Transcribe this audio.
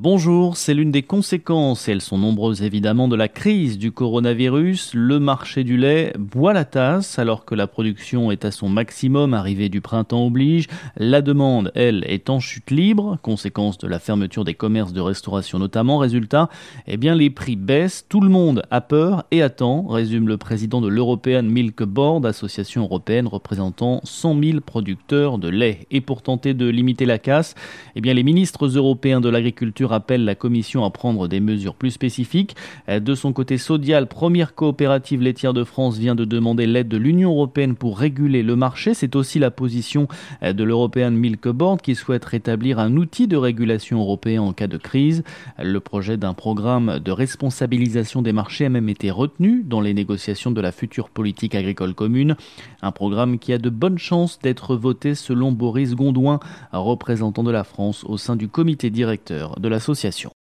Bonjour, c'est l'une des conséquences, elles sont nombreuses évidemment, de la crise du coronavirus. Le marché du lait boit la tasse alors que la production est à son maximum, arrivée du printemps oblige. La demande, elle, est en chute libre, conséquence de la fermeture des commerces de restauration notamment. Résultat, eh bien les prix baissent, tout le monde a peur et attend, résume le président de l'European Milk Board, association européenne représentant 100 000 producteurs de lait. Et pour tenter de limiter la casse, eh bien les ministres européens de l'agriculture appelle la Commission à prendre des mesures plus spécifiques. De son côté, Sodial, première coopérative laitière de France, vient de demander l'aide de l'Union européenne pour réguler le marché. C'est aussi la position de l'European Milk Board qui souhaite rétablir un outil de régulation européen en cas de crise. Le projet d'un programme de responsabilisation des marchés a même été retenu dans les négociations de la future politique agricole commune. Un programme qui a de bonnes chances d'être voté selon Boris Gondouin, représentant de la France au sein du comité directeur de l'association.